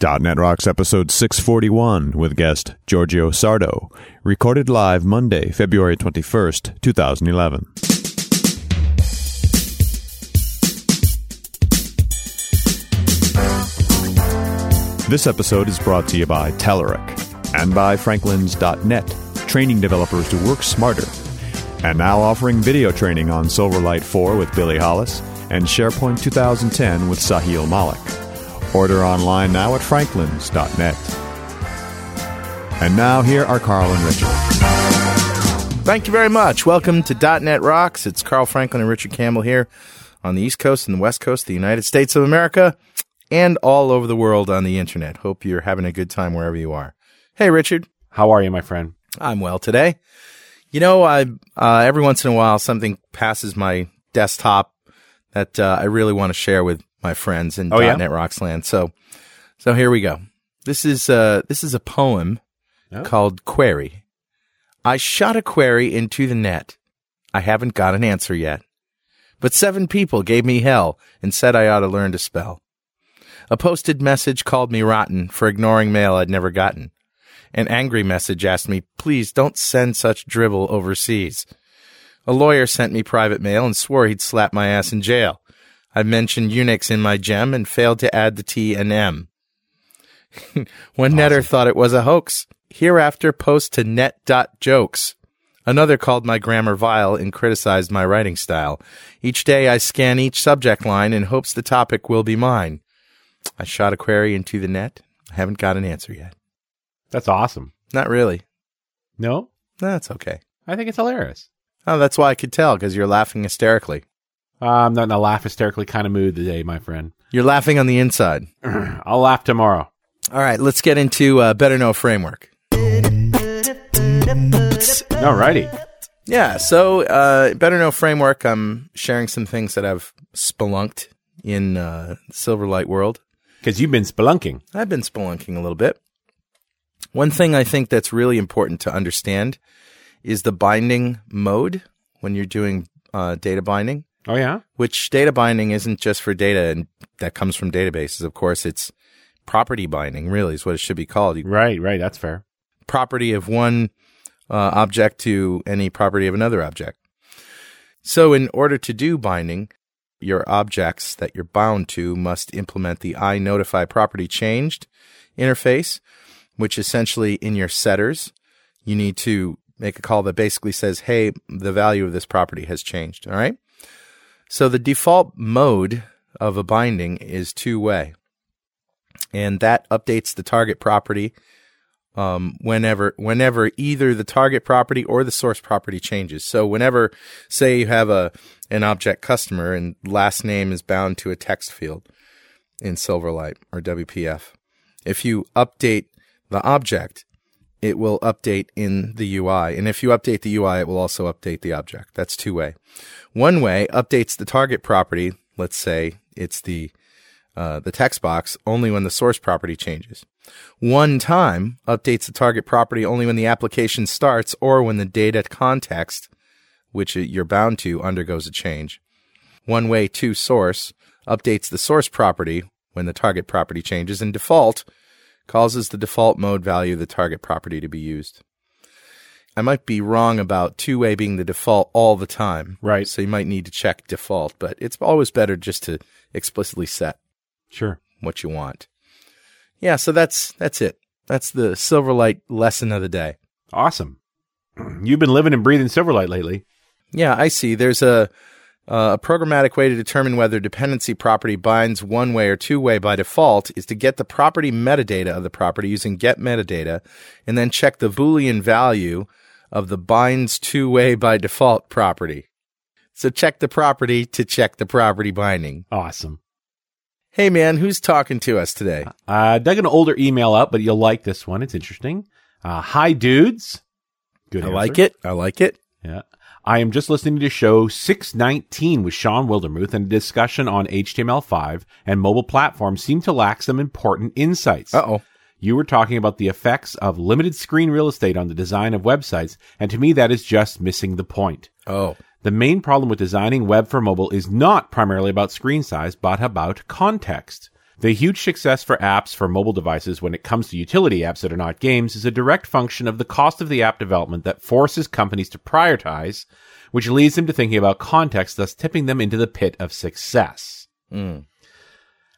.NET Rocks episode 641 with guest Giorgio Sardo, recorded live Monday, February 21st, 2011. This episode is brought to you by Telerik and by Franklins.net, training developers to work smarter. And now offering video training on Silverlight 4 with Billy Hollis and SharePoint 2010 with Sahil Malik. Order online now at franklins.net. And now here are Carl and Richard. Thank you very much. Welcome to .NET Rocks. It's Carl Franklin and Richard Campbell here on the East Coast and the West Coast of the United States of America and all over the world on the internet. Hope you're having a good time wherever you are. Hey, Richard. How are you, my friend? I'm well today. You know, I uh, every once in a while something passes my desktop that uh, I really want to share with my friends in Oh, yeah? .NET Rocks land. So, so here we go. This is uh, this is a poem Oh. called Query. I shot a query into the net. I haven't got an answer yet. But seven people gave me hell and said I ought to learn to spell. A posted message called me rotten for ignoring mail I'd never gotten. An angry message asked me, please don't send such dribble overseas. A lawyer sent me private mail and swore he'd slap my ass in jail. I mentioned Unix in my gem and failed to add the T and M. One netter thought it was a hoax. Hereafter post to net.jokes. Another called my grammar vile and criticized my writing style. Each day I scan each subject line in hopes the topic will be mine. I shot a query into the net. I haven't got an answer yet. That's awesome. Not really. No, That's okay. I think it's hilarious. Oh, that's why I could tell because you're laughing hysterically. I'm not in a laugh hysterically kind of mood today, my friend. You're laughing on the inside. I'll laugh tomorrow. All right, let's get into uh, Better Know Framework. Alrighty. Yeah, so uh, Better Know Framework, I'm sharing some things that I've spelunked in uh, Silverlight world. Because you've been spelunking. I've been spelunking a little bit. One thing I think that's really important to understand is the binding mode when you're doing uh, data binding. Oh, yeah? which data binding isn't just for data and that comes from databases. Of course, it's property binding, really, is what it should be called. Right, right. That's fair. Property of one uh, object to any property of another object. So, in order to do binding, your objects that you're bound to must implement the I notify property changed interface, which essentially in your setters, you need to make a call that basically says, Hey, the value of this property has changed. All right. So the default mode of a binding is two way. And that updates the target property um, whenever whenever either the target property or the source property changes. So whenever, say, you have a an object customer and last name is bound to a text field in Silverlight or WPF, if you update the object, it will update in the UI, and if you update the UI, it will also update the object. That's two way. One way updates the target property. Let's say it's the uh, the text box only when the source property changes. One time updates the target property only when the application starts or when the data context, which you're bound to, undergoes a change. One way to source updates the source property when the target property changes and default causes the default mode value of the target property to be used. I might be wrong about two way being the default all the time. Right. So you might need to check default, but it's always better just to explicitly set Sure. what you want. Yeah, so that's that's it. That's the Silverlight lesson of the day. Awesome. You've been living and breathing Silverlight lately. Yeah, I see. There's a uh, a programmatic way to determine whether dependency property binds one way or two way by default is to get the property metadata of the property using get metadata and then check the boolean value of the binds two way by default property. So check the property to check the property binding. Awesome. Hey man, who's talking to us today? Uh, dug an older email up, but you'll like this one. It's interesting. Uh, hi, dudes. Good. I like it. I like it. Yeah. I am just listening to show 619 with Shawn Wildermuth and a discussion on HTML5 and mobile platforms seem to lack some important insights. Uh oh. You were talking about the effects of limited screen real estate on the design of websites, and to me that is just missing the point. Oh. The main problem with designing web for mobile is not primarily about screen size, but about context. The huge success for apps for mobile devices when it comes to utility apps that are not games is a direct function of the cost of the app development that forces companies to prioritize, which leads them to thinking about context, thus tipping them into the pit of success. Hmm.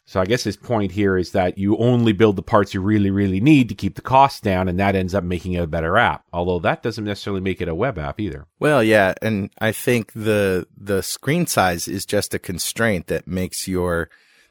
So I guess his point here is that you only build the parts you really, really need to keep the costs down, and that ends up making it a better app. Although that doesn't necessarily make it a web app either. Well, yeah, and I think the the screen size is just a constraint that makes your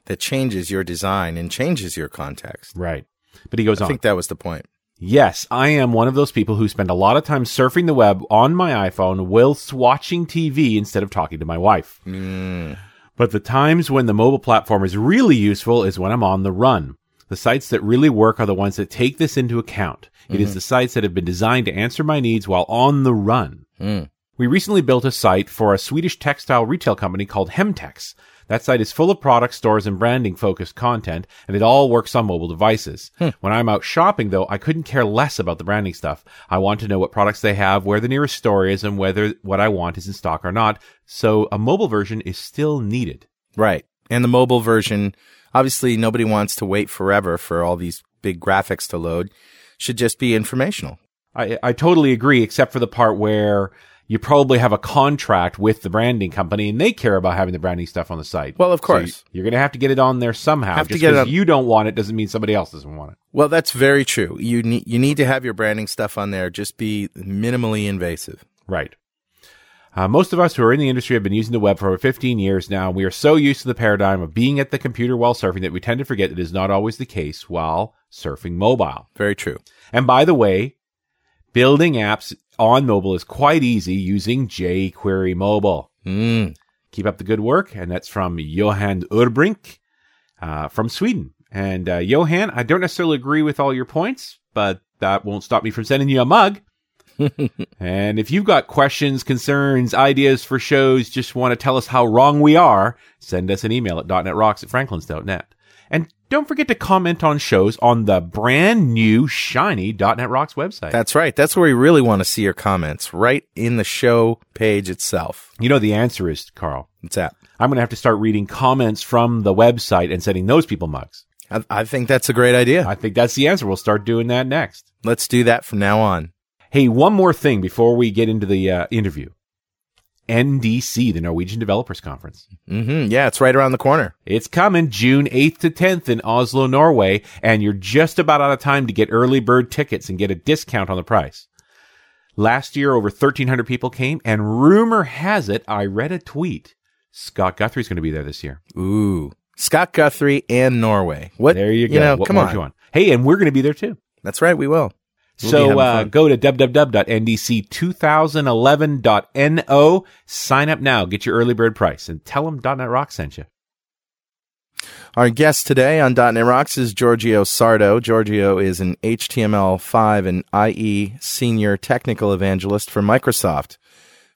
that changes your design and changes your context. Right. But he goes I on. I think that was the point. Yes, I am one of those people who spend a lot of time surfing the web on my iPhone whilst watching TV instead of talking to my wife. Mm. But the times when the mobile platform is really useful is when I'm on the run. The sites that really work are the ones that take this into account. It is mm-hmm. the sites that have been designed to answer my needs while on the run. Mm. We recently built a site for a Swedish textile retail company called Hemtex. That site is full of product stores and branding focused content, and it all works on mobile devices. Hmm. When I'm out shopping, though, I couldn't care less about the branding stuff. I want to know what products they have, where the nearest store is, and whether what I want is in stock or not. So a mobile version is still needed. Right. And the mobile version, obviously nobody wants to wait forever for all these big graphics to load. Should just be informational. I, I totally agree, except for the part where you probably have a contract with the branding company and they care about having the branding stuff on the site. Well, of course. you- you're going to have to get it on there somehow. Have to Just get it on- you don't want it doesn't mean somebody else doesn't want it. Well, that's very true. You need you need to have your branding stuff on there. Just be minimally invasive. Right. Uh, most of us who are in the industry have been using the web for over 15 years now. and We are so used to the paradigm of being at the computer while surfing that we tend to forget that it is not always the case while surfing mobile. Very true. And by the way, building apps on mobile is quite easy using jQuery Mobile. Mm. Keep up the good work. And that's from Johan Urbrink uh, from Sweden. And uh, Johan, I don't necessarily agree with all your points, but that won't stop me from sending you a mug. and if you've got questions, concerns, ideas for shows, just want to tell us how wrong we are, send us an email at .netrocks at franklins.net. And don't forget to comment on shows on the brand new shiny .NET Rocks website. That's right. That's where we really want to see your comments, right in the show page itself. you know the answer is, Carl. What's that? I'm going to have to start reading comments from the website and sending those people mugs. I, I think that's a great idea. I think that's the answer. We'll start doing that next. Let's do that from now on. Hey, one more thing before we get into the uh, interview. NDC, the Norwegian Developers Conference. hmm Yeah, it's right around the corner. It's coming June 8th to 10th in Oslo, Norway, and you're just about out of time to get early bird tickets and get a discount on the price. Last year, over 1,300 people came, and rumor has it, I read a tweet. Scott Guthrie's going to be there this year. Ooh, Scott Guthrie and Norway. What? There you go. You know, what come on. you want? Hey, and we're going to be there too. That's right. We will. We'll so uh, go to www.ndc2011.no, sign up now, get your early bird price, and tell them .NET Rock sent you. Our guest today on .NET Rocks is Giorgio Sardo. Giorgio is an HTML5 and IE senior technical evangelist for Microsoft.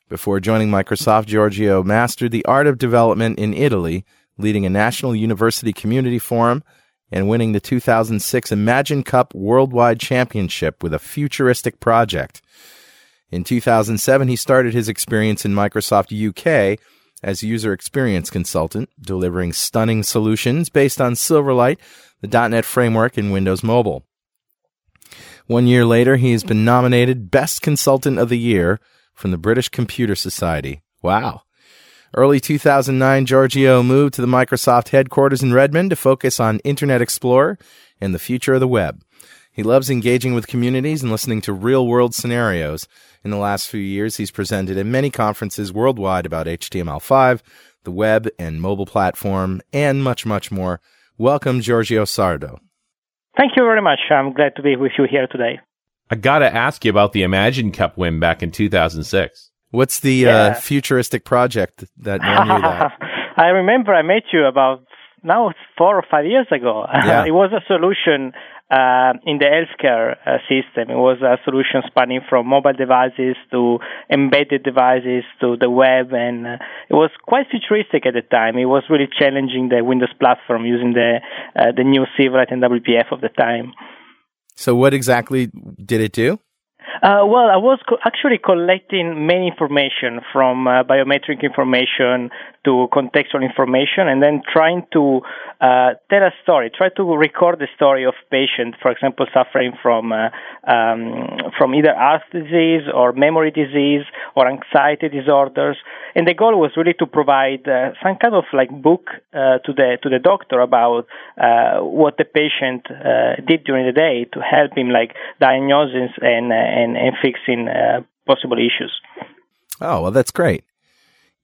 Before joining Microsoft, Giorgio mastered the art of development in Italy, leading a national university community forum and winning the 2006 Imagine Cup Worldwide Championship with a futuristic project. In 2007, he started his experience in Microsoft UK as user experience consultant, delivering stunning solutions based on Silverlight, the .NET framework, and Windows Mobile. One year later, he has been nominated Best Consultant of the Year from the British Computer Society. Wow. Early 2009, Giorgio moved to the Microsoft headquarters in Redmond to focus on Internet Explorer and the future of the web. He loves engaging with communities and listening to real world scenarios. In the last few years, he's presented at many conferences worldwide about HTML5, the web and mobile platform, and much, much more. Welcome, Giorgio Sardo. Thank you very much. I'm glad to be with you here today. I got to ask you about the Imagine Cup win back in 2006. What's the Yeah. uh, futuristic project that won you that? I remember I met you about now four or five years ago. Yeah. it was a solution uh, in the healthcare uh, system. It was a solution spanning from mobile devices to embedded devices to the web, and uh, it was quite futuristic at the time. It was really challenging the Windows platform using the uh, the new Silverlight and WPF of the time. So, what exactly did it do? Uh, well, I was co- actually collecting many information from uh, biometric information to contextual information and then trying to uh, tell a story, try to record the story of patients, for example, suffering from uh, um, from either heart disease or memory disease or anxiety disorders. And the goal was really to provide uh, some kind of like book uh, to the to the doctor about what the patient did during the day to help him like diagnosing and and, and fixing possible issues. Oh well, that's great.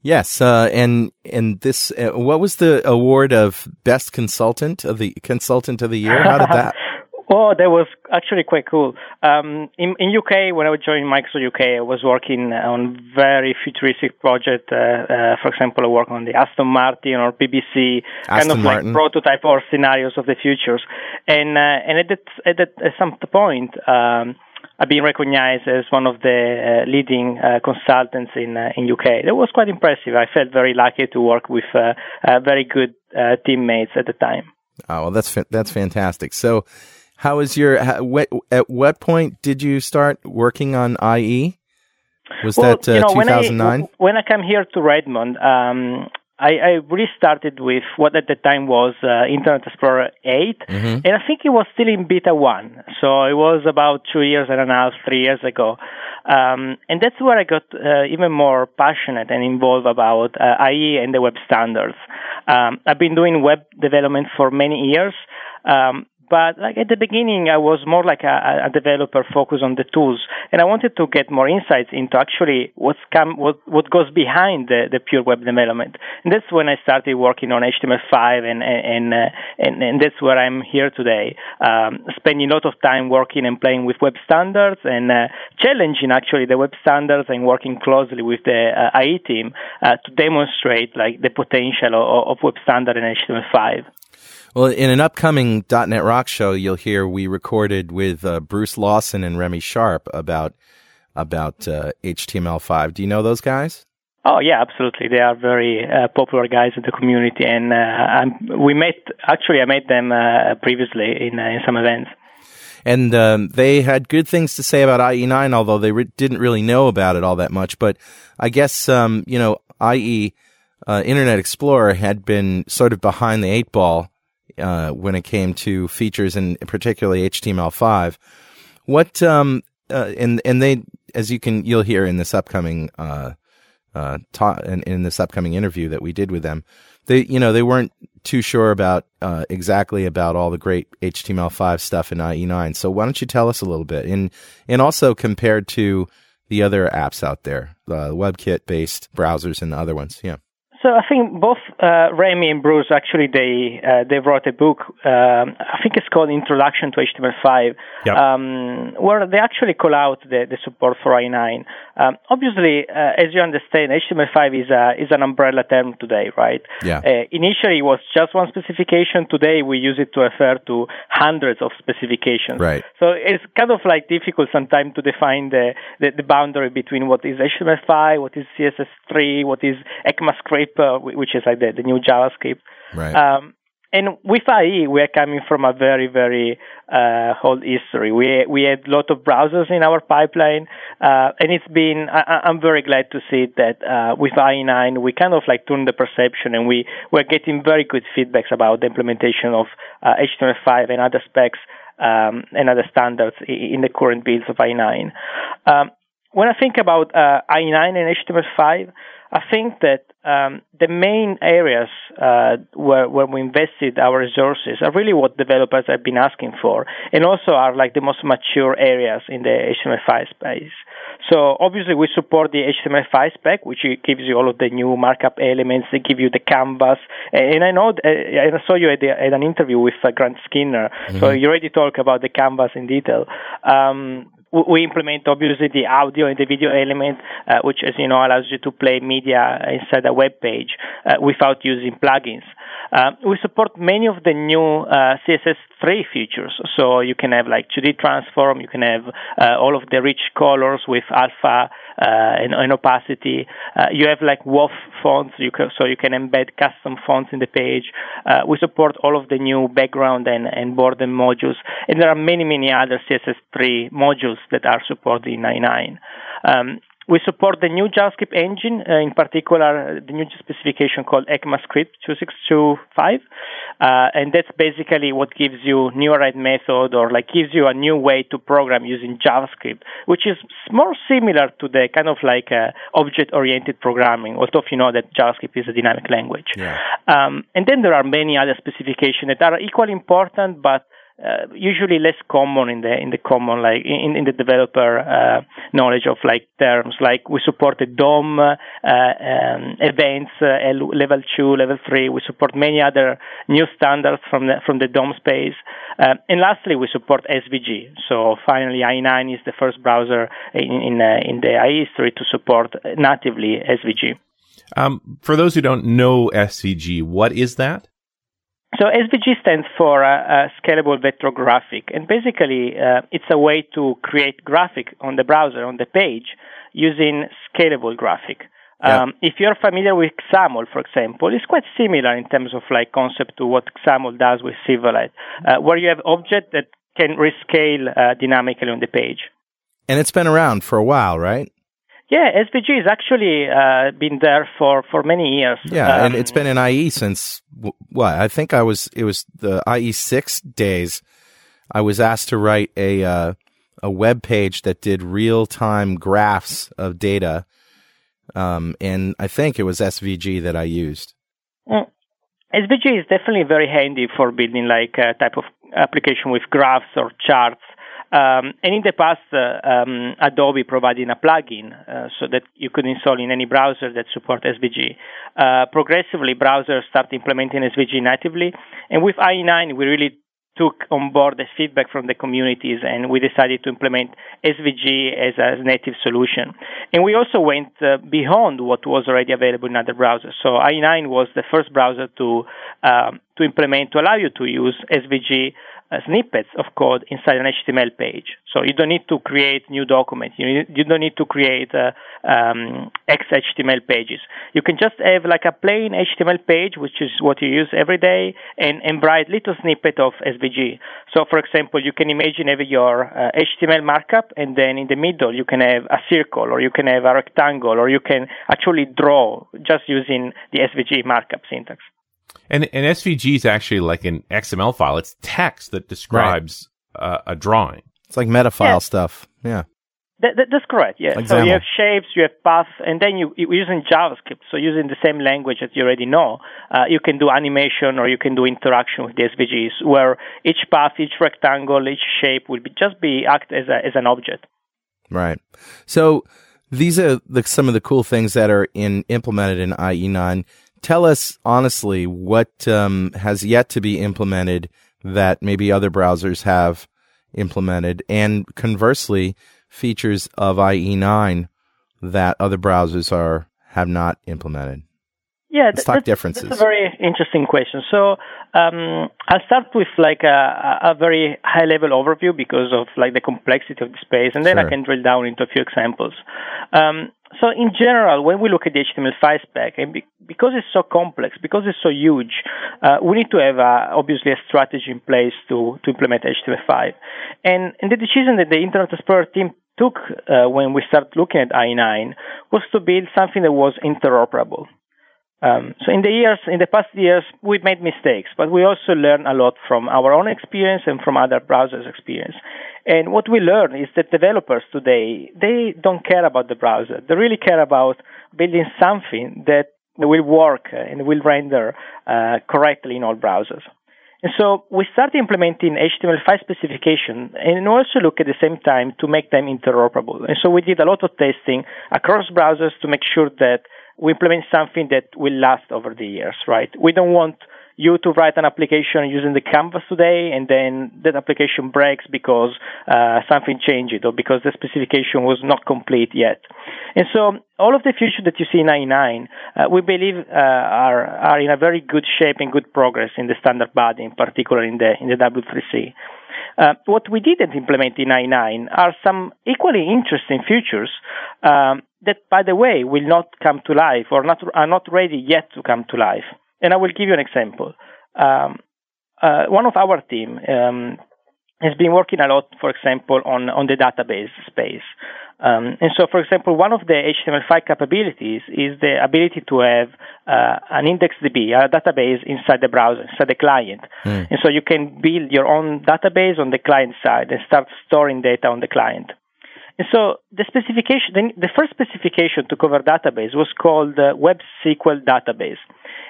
Yes, uh, and and this, uh, what was the award of best consultant of the consultant of the year? How did that? oh, that was actually quite cool. Um, in in UK, when I joined Microsoft UK, I was working on very futuristic project. Uh, uh, for example, I work on the Aston Martin or BBC, Aston kind of Martin. like prototype or scenarios of the futures. And uh, and at that, at that at some point. Um, I've been recognized as one of the uh, leading uh, consultants in uh, in UK. That was quite impressive. I felt very lucky to work with uh, uh, very good uh, teammates at the time. Oh well, that's fa- that's fantastic. So, how is your how, what, at what point did you start working on IE? Was well, that you know, 2009? When I, when I came here to Redmond, um, I, I really started with what at the time was uh, Internet Explorer 8, Mhm. and I think it was still in beta 1. So it was about two years and a half, three years ago. Um, and that's where I got uh, even more passionate and involved about uh, IE and the web standards. Um, I've been doing web development for many years. Um, but like at the beginning, I was more like a, a developer focused on the tools, and I wanted to get more insights into actually what's come, what what goes behind the, the pure web development. And that's when I started working on HTML5, and and uh, and, and that's where I'm here today, um, spending a lot of time working and playing with web standards and uh, challenging actually the web standards and working closely with the uh, IE team uh, to demonstrate like the potential of, of web standard and HTML5. Well, in an upcoming .NET Rock show, you'll hear we recorded with uh, Bruce Lawson and Remy Sharp about about uh, HTML5. Do you know those guys? Oh yeah, absolutely. They are very uh, popular guys in the community, and uh, I'm, we met. Actually, I met them uh, previously in uh, in some events. And um, they had good things to say about IE9, although they re- didn't really know about it all that much. But I guess um, you know, IE uh, Internet Explorer had been sort of behind the eight ball uh, when it came to features and particularly HTML5. What um, uh, and and they, as you can, you'll hear in this upcoming uh, uh, ta- in, in this upcoming interview that we did with them, they you know they weren't too sure about uh, exactly about all the great HTML5 stuff in IE9. So why don't you tell us a little bit, and and also compared to the other apps out there, the WebKit based browsers and the other ones, yeah. So I think both uh, Remy and Bruce actually they uh, they wrote a book. Um, I think it's called Introduction to HTML5, Yep. um, where they actually call out the, the support for IE9. Um, obviously, uh, as you understand, HTML5 is a is an umbrella term today, right? Yeah. Uh, initially, it was just one specification. Today, we use it to refer to hundreds of specifications. Right. So it's kind of like difficult sometimes to define the, the, the boundary between what is HTML5, what is CSS3, what is ECMAScript, uh, which is like the, the new JavaScript. Right. Um, and with IE, we are coming from a very, very uh, old history. We we had a lot of browsers in our pipeline, uh, and it's been. I, I'm very glad to see that uh, with IE9, we kind of like turned the perception, and we we're getting very good feedbacks about the implementation of uh, HTML5 and other specs um, and other standards in the current builds of IE9. Um, when I think about uh, IE9 and HTML5, I think that um, the main areas uh, where, where we invested our resources are really what developers have been asking for, and also are like the most mature areas in the HTML5 space. So obviously we support the HTML5 spec, which gives you all of the new markup elements. They give you the canvas, and I know, uh, and I saw you at, the, at an interview with uh, Grant Skinner, so you already talk about the canvas in detail. Um, we implement obviously the audio and the video element, uh, which, as you know, allows you to play media inside a web page uh, without using plugins. Uh, we support many of the new uh, CSS3 features. So you can have like 2D transform, you can have uh, all of the rich colors with alpha uh, and, and, opacity. Uh, you have like WOFF fonts, you can, so you can embed custom fonts in the page. We support all of the new background and, and border modules, and there are many, many other CSS3 modules that are supported in IE9. Um, we support the new JavaScript engine, uh, in particular the new specification called ECMAScript 2625, uh, and that's basically what gives you new write method or like gives you a new way to program using JavaScript, which is more similar to the kind of like uh, object-oriented programming, although you know that JavaScript is a dynamic language. Yeah. Um, and then there are many other specifications that are equally important, but uh, usually less common in the in the common like in, in the developer uh, knowledge of like terms like we support the DOM uh, um, events uh, level two, level three. We support many other new standards from the from the DOM space, uh, and lastly we support SVG. So finally, IE9 is the first browser in in, in the IE history to support natively SVG. Um, for those who don't know SVG, what is that? So SVG stands for uh, uh, Scalable Vector Graphic, and basically uh, it's a way to create graphic on the browser on the page using scalable graphic. Um, if you're familiar with XAML, for example, it's quite similar in terms of like concept to what XAML does with Silverlight, uh, where you have objects that can rescale uh, dynamically on the page. And it's been around for a while, right? Yeah, SVG has actually uh, been there for, for many years. Yeah, um, and it's been in IE since what? I think I was it was the IE six days. I was asked to write a uh, a web page that did real time graphs of data, um, and I think it was SVG that I used. Mm. SVG is definitely very handy for building like a type of application with graphs or charts um, and in the past, uh, um, Adobe provided a plugin uh, so that you could install in any browser that support SVG. Uh, progressively, browsers start implementing SVG natively, and with IE9, we really took on board the feedback from the communities and we decided to implement SVG as a native solution. And we also went uh, beyond what was already available in other browsers. So IE9 was the first browser to um, to implement to allow you to use SVG uh, snippets of code inside an HTML page. So you don't need to create new documents. You, you don't need to create uh, um, XHTML pages. You can just have like a plain HTML page, which is what you use every day, and, and write little snippet of SVG. So, for example, you can imagine having your uh, HTML markup, and then in the middle you can have a circle, or you can have a rectangle, or you can actually draw just using the SVG markup syntax. And and SVG is actually like an XML file. It's text that describes right. uh, a drawing. It's like meta file yeah. stuff. Yeah. That, that, that's correct. Yeah. so you have shapes, you have paths, and then you, you using JavaScript. So using the same language that you already know, uh, you can do animation or you can do interaction with the SVGs, where each path, each rectangle, each shape will be just be act as a, as an object. Right. So these are the, some of the cool things that are in implemented in IE9 tell us honestly what um, has yet to be implemented that maybe other browsers have implemented, and conversely, features of IE9 that other browsers are have not implemented. Yeah, Let's talk differences. That's a very interesting question. So um, I'll start with like a, a, very high level overview because of like the complexity of the space, and then sure. I can drill down into a few examples. Um, so in general, when we look at the HTML5 spec, and be, because it's so complex, because it's so huge, uh, we need to have uh, obviously a strategy in place to, to implement HTML5. And, and the decision that the Internet Explorer team took uh, when we started looking at IE9 was to build something that was interoperable. Um, so in the years, in the past years, we made mistakes, but we also learned a lot from our own experience and from other browsers' experience. And what we learn is that developers today, they don't care about the browser. They really care about building something that will work and will render uh, correctly in all browsers. And so we started implementing HTML5 specification and also look at the same time to make them interoperable. And so we did a lot of testing across browsers to make sure that we implement something that will last over the years, right? We don't want you to write an application using the canvas today, and then that application breaks because uh, something changed or because the specification was not complete yet. And so all of the features that you see in IE9, uh, we believe uh, are are in a very good shape and good progress in the standard body, in particular in the in the W3C. Uh, what we didn't implement in IE9 are some equally interesting features um, that, by the way, will not come to life or not, are not ready yet to come to life. And I will give you an example. Um, uh, one of our team um, has been working a lot, for example, on, on the database space. Um, and so, for example, one of the HTML5 capabilities is the ability to have uh, an IndexedDB, a database inside the browser, inside the client. Mm. And so you can build your own database on the client side and start storing data on the client. And so the specification, the first specification to cover database was called uh, Web SQL Database.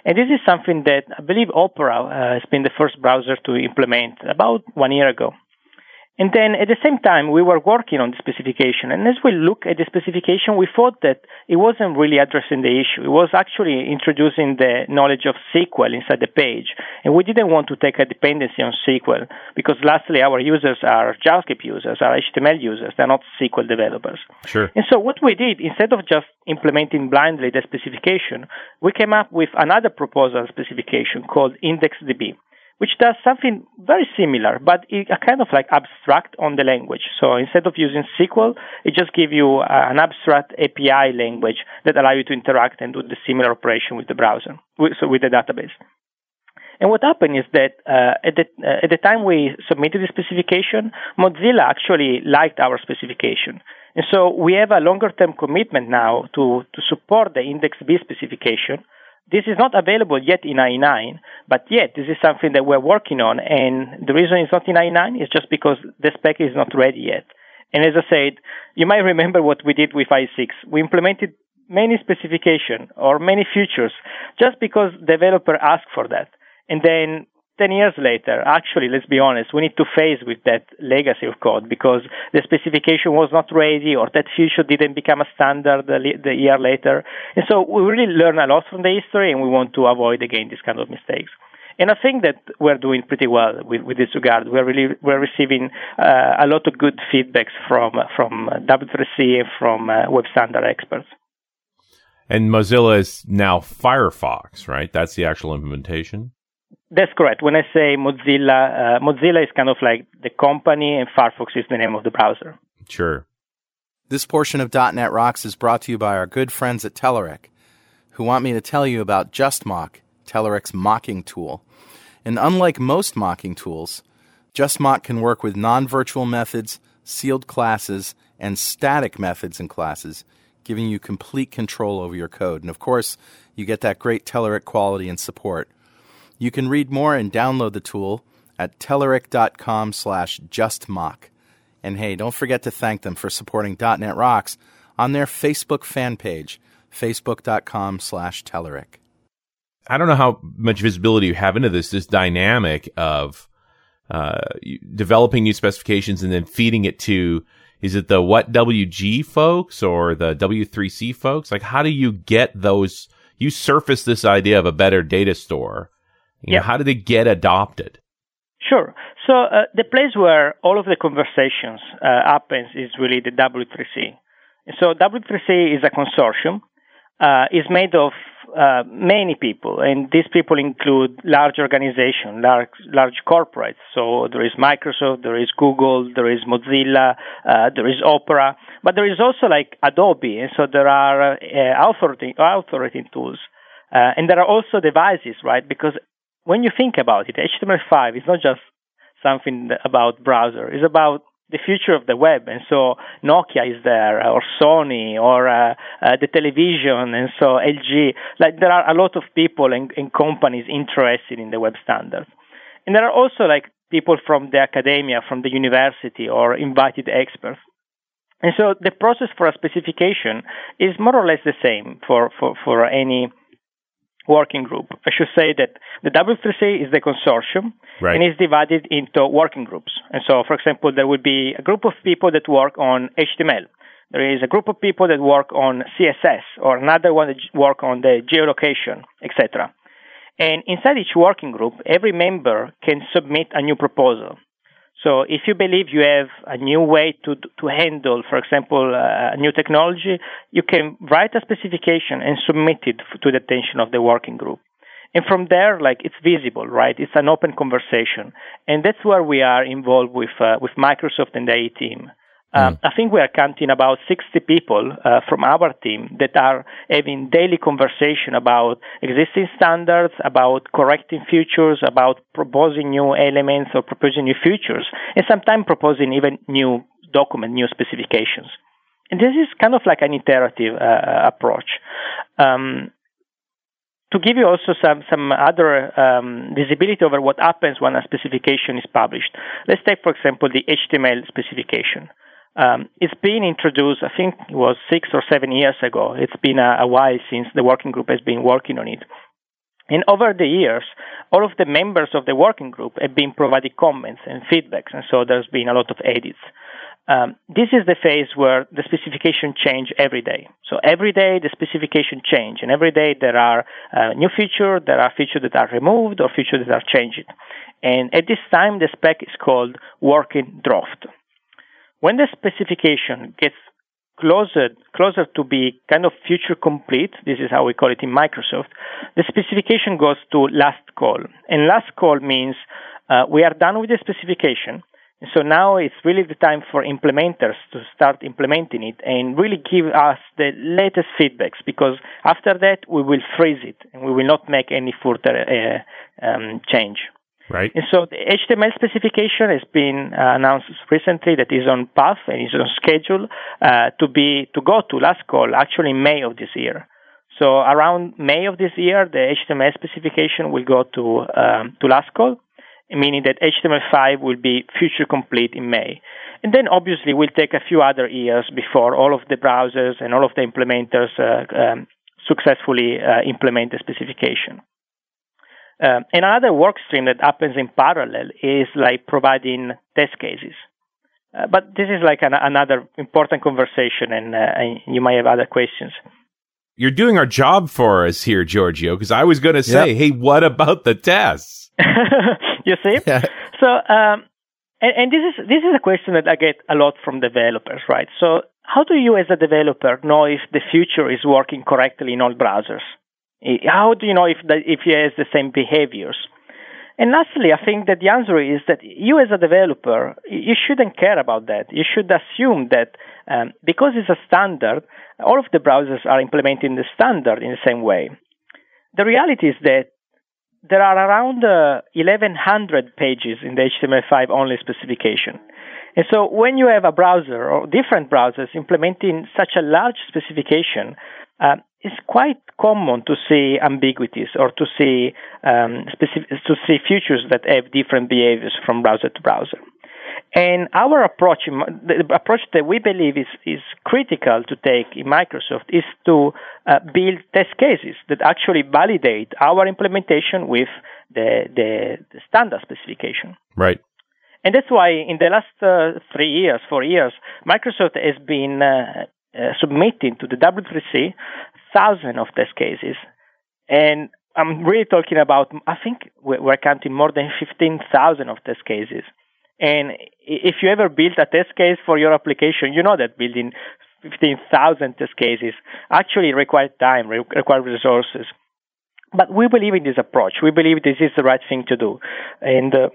And this is something that I believe Opera uh, has been the first browser to implement about one year ago. And then at the same time, we were working on the specification. And as we look at the specification, we thought that it wasn't really addressing the issue. It was actually introducing the knowledge of SQL inside the page. And we didn't want to take a dependency on SQL because lastly, our users are JavaScript users, are HTML users. They're not SQL developers. Sure. And so what we did, instead of just implementing blindly the specification, we came up with another proposal specification called IndexedDB which does something very similar, but it, kind of like abstract on the language. So instead of using SQL, it just gives you uh, an abstract API language that allow you to interact and do the similar operation with the browser, with, so with the database. And what happened is that uh, at, the, uh, at the time we submitted the specification, Mozilla actually liked our specification. And so we have a longer term commitment now to, to support the IndexedDB specification this is not available yet in IE9, but yet this is something that we're working on. And the reason it's not in IE9 is just because the spec is not ready yet. And as I said, you might remember what we did with IE6. We implemented many specification or many features just because developer asked for that. And then 10 years later, actually, let's be honest, we need to face with that legacy of code because the specification was not ready or that feature didn't become a standard the, year later. And so we really learn a lot from the history and we want to avoid again these kind of mistakes. And I think that we're doing pretty well with, with this regard. We're really we're receiving uh, a lot of good feedbacks from from W3C and from uh, web standard experts. And Mozilla is now Firefox, right? That's the actual implementation. That's correct. When I say Mozilla, uh, Mozilla is kind of like the company, and Firefox is the name of the browser. Sure. This portion of .NET Rocks is brought to you by our good friends at Telerik, who want me to tell you about JustMock, Telerik's mocking tool. And unlike most mocking tools, JustMock can work with non-virtual methods, sealed classes, and static methods and classes, giving you complete control over your code. And of course, you get that great Telerik quality and support. You can read more and download the tool at telerik.com slash justmock. And hey, don't forget to thank them for supporting .NET Rocks on their Facebook fan page, facebook.com slash Telerik. I don't know how much visibility you have into this, this dynamic of uh, developing new specifications and then feeding it to, is it the WHATWG folks or the W3C folks? Like, how do you get those? You surface this idea of a better data store you yeah. Know, how did it get adopted? Sure. So uh, the place where all of the conversations uh, happens is really the W3C. So W3C is a consortium. Uh, is made of uh, many people, and these people include large organizations, large large corporates. So there is Microsoft, there is Google, there is Mozilla, uh, there is Opera, but there is also like Adobe, and so there are uh, authority authority tools. Uh, and there are also devices, right? Because when you think about it, HTML5 is not just something about browser. It's about the future of the web. And so Nokia is there, or Sony, or uh, uh, the television, and so LG. Like there are a lot of people and, and, companies interested in the web standards. And there are also like people from the academia, from the university, or invited experts. And so the process for a specification is more or less the same for, for, for any working group. I should say that the W3C is the consortium right. and is divided into working groups. And so, for example, there would be a group of people that work on HTML. There is a group of people that work on CSS or another one that work on the geolocation, etc. And inside each working group, every member can submit a new proposal. So if you believe you have a new way to, to handle, for example, uh, a new technology, you can write a specification and submit it to the attention of the working group. And from there, like it's visible, right? It's an open conversation, and that's where we are involved with uh, with Microsoft and the IE team. Um, mm. I think we are counting about 60 people uh, from our team that are having daily conversation about existing standards, about correcting features, about proposing new elements or proposing new features, and sometimes proposing even new document, new specifications. And this is kind of like an iterative uh, approach. Um, to give you also some some other um, visibility over what happens when a specification is published, let's take for example the HTML specification. Um, it's been introduced, I think it was six or seven years ago. It's been a, a while since the working group has been working on it. And over the years, all of the members of the working group have been providing comments and feedbacks, and so there's been a lot of edits. Um, this is the phase where the specification change every day. So every day the specification change, and every day there are uh, new features, there are features that are removed or features that are changed. And at this time, the spec is called working draft. When the specification gets closer closer to be kind of future complete, this is how we call it in Microsoft, the specification goes to last call. And last call means uh, we are done with the specification. So now it's really the time for implementers to start implementing it and really give us the latest feedbacks because after that we will freeze it and we will not make any further uh, um, change. Right. And so the HTML specification has been uh, announced recently that is on path and is on schedule uh, to be to go to last call actually in May of this year. So around May of this year, the HTML specification will go to um, to last call, meaning that HTML5 will be future complete in May. And then obviously we'll take a few other years before all of the browsers and all of the implementers uh, um, successfully uh, implement the specification. Um, and another work stream that happens in parallel is like providing test cases. Uh, but this is like an, another important conversation, and, uh, and, you might have other questions. You're doing our job for us here, Giorgio, because I was going to say, yep. hey, what about the tests? you see? Yeah. So, um, and, and this is this is a question that I get a lot from developers, right? So, how do you, as a developer, know if the future is working correctly in all browsers? How do you know if the, if he has the same behaviors? And lastly, I think that the answer is that you as a developer, you shouldn't care about that. You should assume that um, because it's a standard, all of the browsers are implementing the standard in the same way. The reality is that there are around uh, 1100 pages in the HTML5 only specification. And so when you have a browser or different browsers implementing such a large specification, uh, it's quite common to see ambiguities or to see um, specific, to see features that have different behaviors from browser to browser. And our approach, the approach that we believe is, is critical to take in Microsoft is to uh, build test cases that actually validate our implementation with the, the, the standard specification. Right. And that's why in the last uh, three years, four years, Microsoft has been uh, uh, submitting to the W3C thousands of test cases. And I'm really talking about, I think we're counting more than 15,000 of test cases. And if you ever build a test case for your application, you know that building 15,000 test cases actually requires time, requires resources. But we believe in this approach. We believe this is the right thing to do. And uh,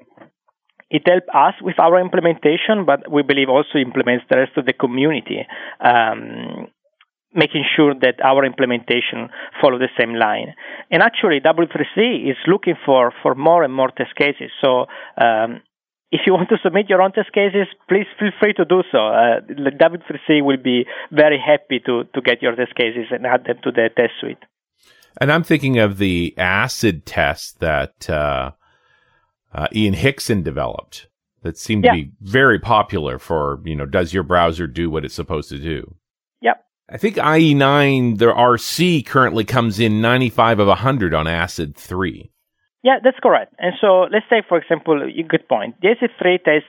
it helps us with our implementation, but we believe also implements the rest of the community. Um, making sure that our implementation follow the same line. And actually, W3C is looking for, for more and more test cases. So um, if you want to submit your own test cases, please feel free to do so. Uh, W3C will be very happy to, to get your test cases and add them to the test suite. And I'm thinking of the acid test that uh, uh, Ian Hickson developed that seemed yeah. to be very popular for, you know, does your browser do what it's supposed to do? Yep. I think IE9, the RC currently comes in 95 of 100 on ACID 3. Yeah, that's correct. And so let's say, for example, a good point. The ACID 3 test,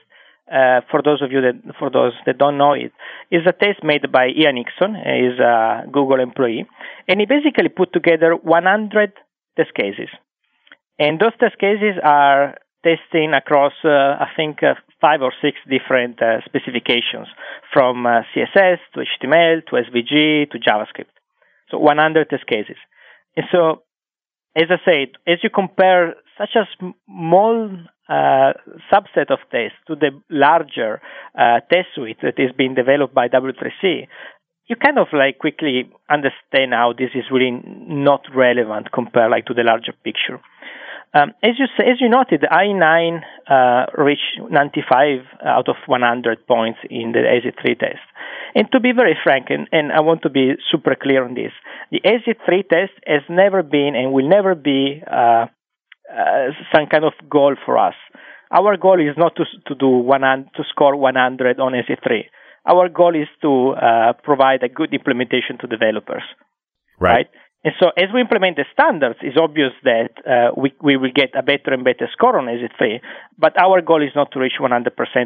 uh, for those of you that, for those that don't know it, is a test made by Ian Hickson. He's a Google employee. And he basically put together 100 test cases. And those test cases are testing across, uh, I think, uh, five or six different uh, specifications from CSS to HTML to SVG to JavaScript. So 100 test cases. And so, as I said, as you compare such a small uh, subset of tests to the larger uh, test suite that is being developed by W3C, you kind of like quickly understand how this is really not relevant compared like to the larger picture. Um, as you say, as you noted, IE9 uh, reached 95 out of 100 points in the ACID 3 test. And to be very frank, and, and I want to be super clear on this, the ACID 3 test has never been and will never be uh, uh, some kind of goal for us. Our goal is not to to do 100, to score 100 on ACID 3. Our goal is to uh, provide a good implementation to developers. Right. right? And so as we implement the standards, it's obvious that uh, we, we will get a better and better score on ACID 3, but our goal is not to reach 100%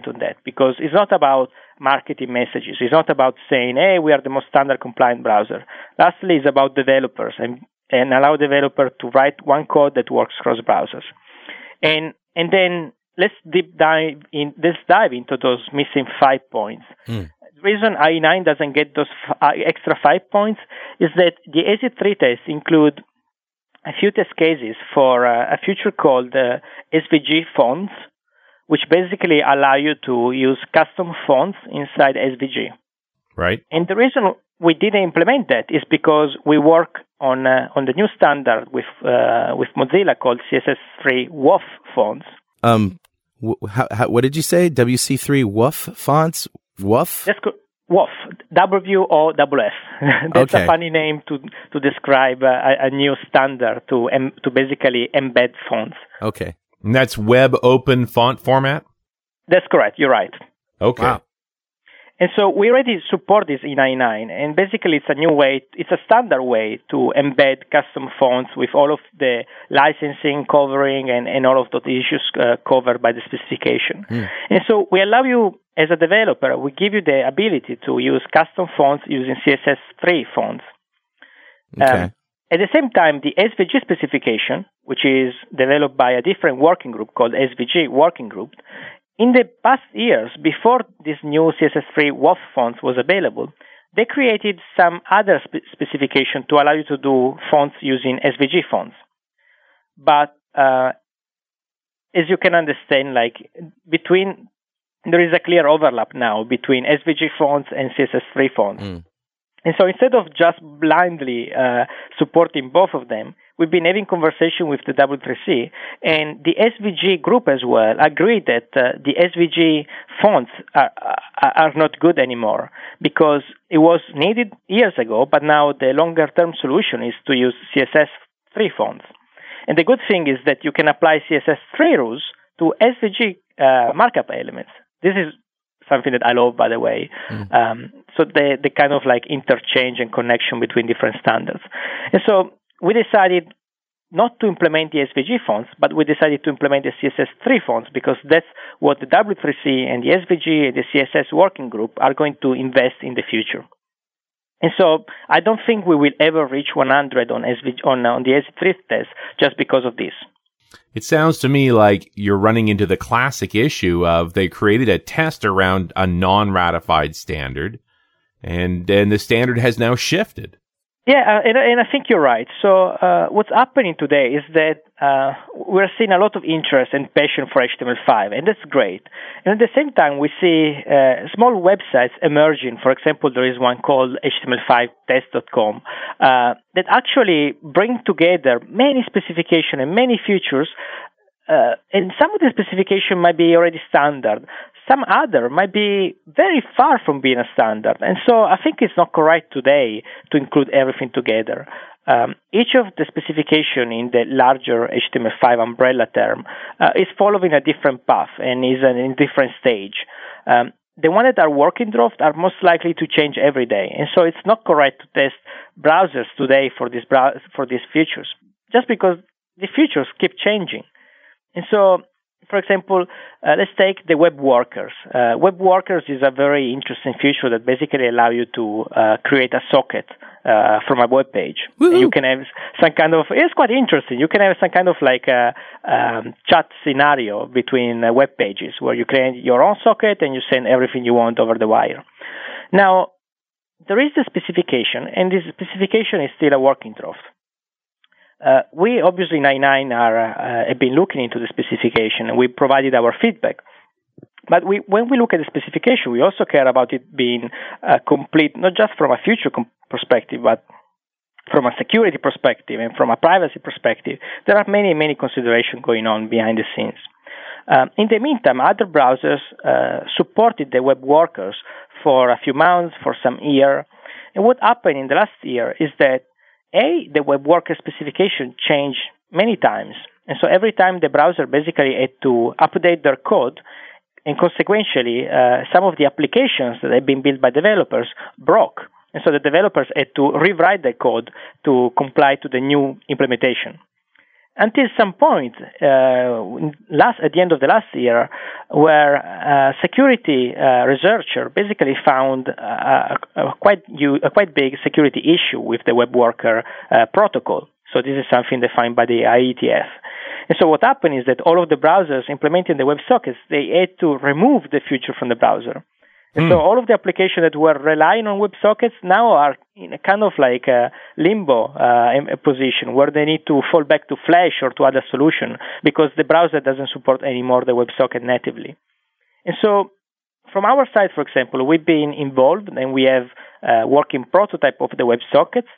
on that because it's not about marketing messages. It's not about saying, hey, we are the most standard compliant browser. Lastly, it's about developers and, and allow developer to write one code that works cross browsers. And, and then let's deep dive in, let's dive into those missing five points. Mm reason IE9 doesn't get those f- uh, extra five points is that the ACID 3 tests include a few test cases for uh, a feature called uh, SVG fonts, which basically allow you to use custom fonts inside SVG. Right. And the reason we didn't implement that is because we work on uh, on the new standard with uh, with Mozilla called CSS3 WOFF fonts. Um, how, how, what did you say? WC3 WOFF fonts? Woof? That's co- WOF, W O W F. That's okay. a funny name to to describe a, a new standard to em, to basically embed fonts. Okay. And that's web open font format? That's correct. You're right. Okay. Wow. And so we already support this in IE9, and basically it's a new way, it's a standard way to embed custom fonts with all of the licensing covering and, and all of those issues uh, covered by the specification. Mm. And so we allow you, as a developer, we give you the ability to use custom fonts using CSS3 fonts. Okay. Um, at the same time, the SVG specification, which is developed by a different working group called SVG Working Group, in the past years, before this new CSS3 WOFF fonts was available, they created some other spe- specification to allow you to do fonts using SVG fonts. But uh, as you can understand, like between there is a clear overlap now between SVG fonts and CSS3 fonts. Mm. And so instead of just blindly uh, supporting both of them, we've been having conversation with the W3C, and the SVG group as well agreed that uh, the SVG fonts are, are not good anymore because it was needed years ago, but now the longer term solution is to use CSS3 fonts. And the good thing is that you can apply CSS3 rules to SVG uh, markup elements. This is something that I love, by the way. Mm. Um, so the the kind of like interchange and connection between different standards. And so we decided not to implement the SVG fonts, but we decided to implement the CSS3 fonts because that's what the W3C and the SVG and the CSS working group are going to invest in the future. And so I don't think we will ever reach 100 on SVG on, on the ACID 3 test just because of this. It sounds to me like you're running into the classic issue of they created a test around a non-ratified standard and then the standard has now shifted. Yeah, uh, and, and, I think you're right. So uh, what's happening today is that uh, we're seeing a lot of interest and passion for HTML5, and that's great. And at the same time, we see uh, small websites emerging. For example, there is one called HTML5test.com uh, that actually bring together many specifications and many features uh, and some of the specification might be already standard. Some other might be very far from being a standard. And so I think it's not correct today to include everything together. Um, each of the specification in the larger HTML5 umbrella term uh, is following a different path and is in a different stage. Um, the ones that are working draft are most likely to change every day, and so it's not correct to test browsers today for these brow- for these features, just because the features keep changing. And so for example, uh, let's take the web workers. Uh, web workers is a very interesting feature that basically allow you to uh, create a socket uh, from a web page. You can have some kind of, it's quite interesting. You can have some kind of like a um, chat scenario between uh, web pages where you create your own socket and you send everything you want over the wire. Now, there is the specification, and this specification is still a working draft. Uh, we obviously in IE9 are uh, have been looking into the specification and we provided our feedback. But we, when we look at the specification, we also care about it being uh, complete, not just from a future com- perspective, but from a security perspective and from a privacy perspective. There are many, many considerations going on behind the scenes. Um, in the meantime, other browsers uh, supported the web workers for a few months, for some year. And what happened in the last year is that a, the web worker specification changed many times. And so every time the browser basically had to update their code, and consequentially, uh, some of the applications that had been built by developers broke. And so the developers had to rewrite the code to comply to the new implementation until some point uh, last at the end of the last year, where a security uh, researcher basically found a, a quite a quite big security issue with the web worker uh, protocol. So this is something defined by the IETF. And so what happened is that all of the browsers implementing the WebSockets, they had to remove the feature from the browser. And mm. so hmm. all of the applications that were relying on WebSockets now are in a kind of like a limbo uh, a position where they need to fall back to Flash or to other solution because the browser doesn't support anymore the WebSocket natively. And so from our side, for example, we've been involved and we have a working prototype of the WebSockets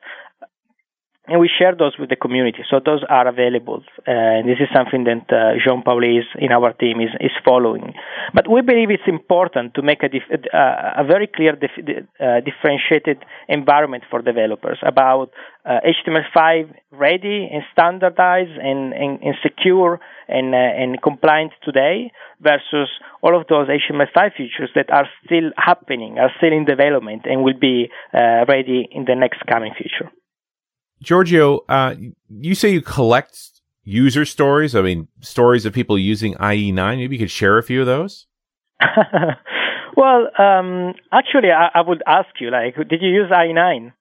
and we share those with the community. So those are available. Uh, and this is something that uh, Jean Paoli in our team is, is following. But we believe it's important to make a, dif- uh, a very clear dif- uh, differentiated environment for developers about HTML5 uh, ready and standardized and, and, and secure and, uh, and compliant today versus all of those HTML5 features that are still happening, are still in development and will be ready in the next coming future. Giorgio, uh, you say you collect user stories. I mean, stories of people using IE9. Maybe you could share a few of those. well, um, actually, I, I, would ask you, like, did you use IE9?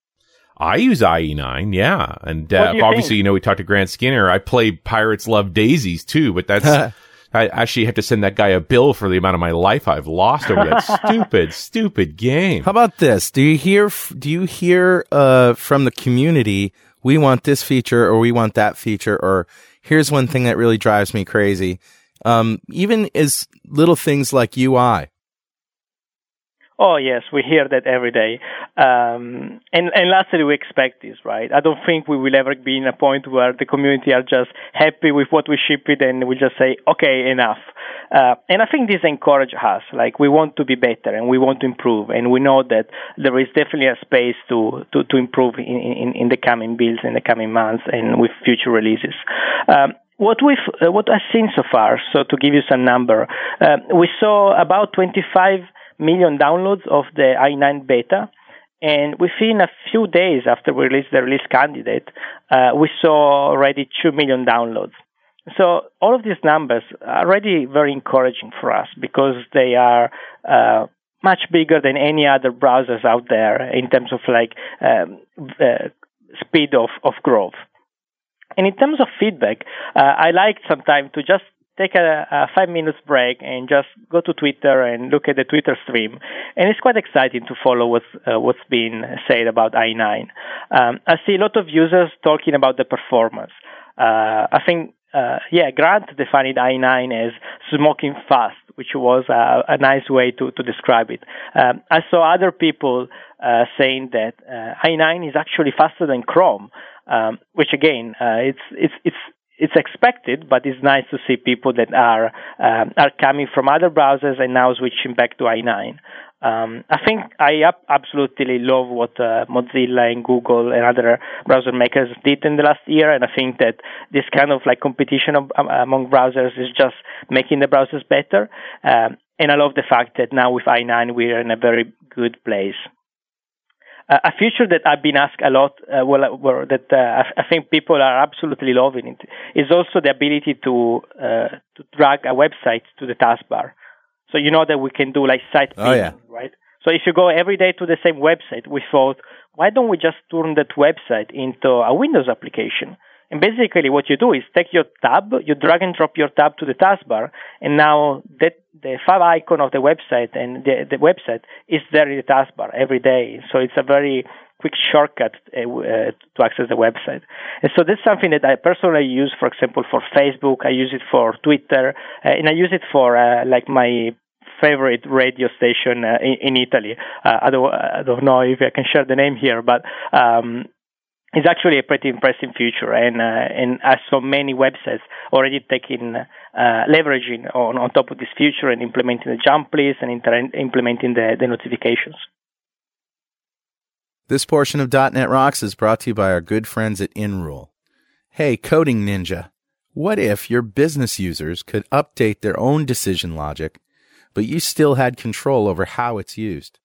I use IE9, yeah, and uh, you obviously, think? you know, we talked to Grant Skinner. I play Pirates Love Daisies too, but that's I actually have to send that guy a bill for the amount of my life I've lost over that stupid, stupid game. How about this? Do you hear? Do you hear uh, from the community we want this feature or we want that feature or here's one thing that really drives me crazy. Um, even as little things like UI. Oh yes, we hear that every day, um, and and lastly, we expect this, right? I don't think we will ever be in a point where the community are just happy with what we ship it and we just say, okay, enough. Uh, and I think this encourages us. Like we want to be better and we want to improve, and we know that there is definitely a space to to, to improve in, in, in the coming builds in the coming months and with future releases. Um, what we've uh, what I've seen so far, so to give you some number, uh, we saw about 25 million downloads of the IE9 beta. And within a few days after we released the release candidate, uh, we saw already 2 million downloads. So all of these numbers are already very encouraging for us because they are uh, much bigger than any other browsers out there in terms of like um, uh, speed of, of growth. And in terms of feedback, uh, I like sometimes to just take a, a, five minutes break and just go to Twitter and look at the Twitter stream. And it's quite exciting to follow what's, uh, what's being said about IE9. Um, I see a lot of users talking about the performance. Uh, I think, uh, yeah, Grant defined IE9 as smoking fast, which was a, nice way to, to describe it. Um, I saw other people uh, saying that uh, IE9 is actually faster than Chrome. Um, which again, uh, it's it's it's it's expected, but it's nice to see people that are um, are coming from other browsers and now switching back to IE9. Um, I think I absolutely love what uh, Mozilla and Google and other browser makers did in the last year, and I think that this kind of like competition of, um, among browsers is just making the browsers better. Um, and I love the fact that now with IE9 we're in a very good place. Uh, a feature that I've been asked a lot, uh, well, uh, that uh, I think people are absolutely loving it, is also the ability to uh, to drag a website to the taskbar. So you know that we can do like site oh, yeah. right? So if you go every day to the same website, we thought, why don't we just turn that website into a Windows application? And basically, what you do is take your tab, you drag and drop your tab to the taskbar, and now that the favicon of the website and the, the website is there in the taskbar every day. So it's a very quick shortcut uh, uh, to access the website. And so that's something that I personally use, for example, for Facebook. I use it for Twitter, uh, and I use it for uh, like my favorite radio station uh, in, in, Italy. Uh, I don't I don't know if I can share the name here, but um, it's actually a pretty impressive feature, and uh, and as so many websites already taking uh, leveraging on, on top of this feature and implementing the jump list and inter- implementing the, the notifications. This portion of .NET Rocks is brought to you by our good friends at InRule. Hey, Coding Ninja, what if your business users could update their own decision logic, but you still had control over how it's used?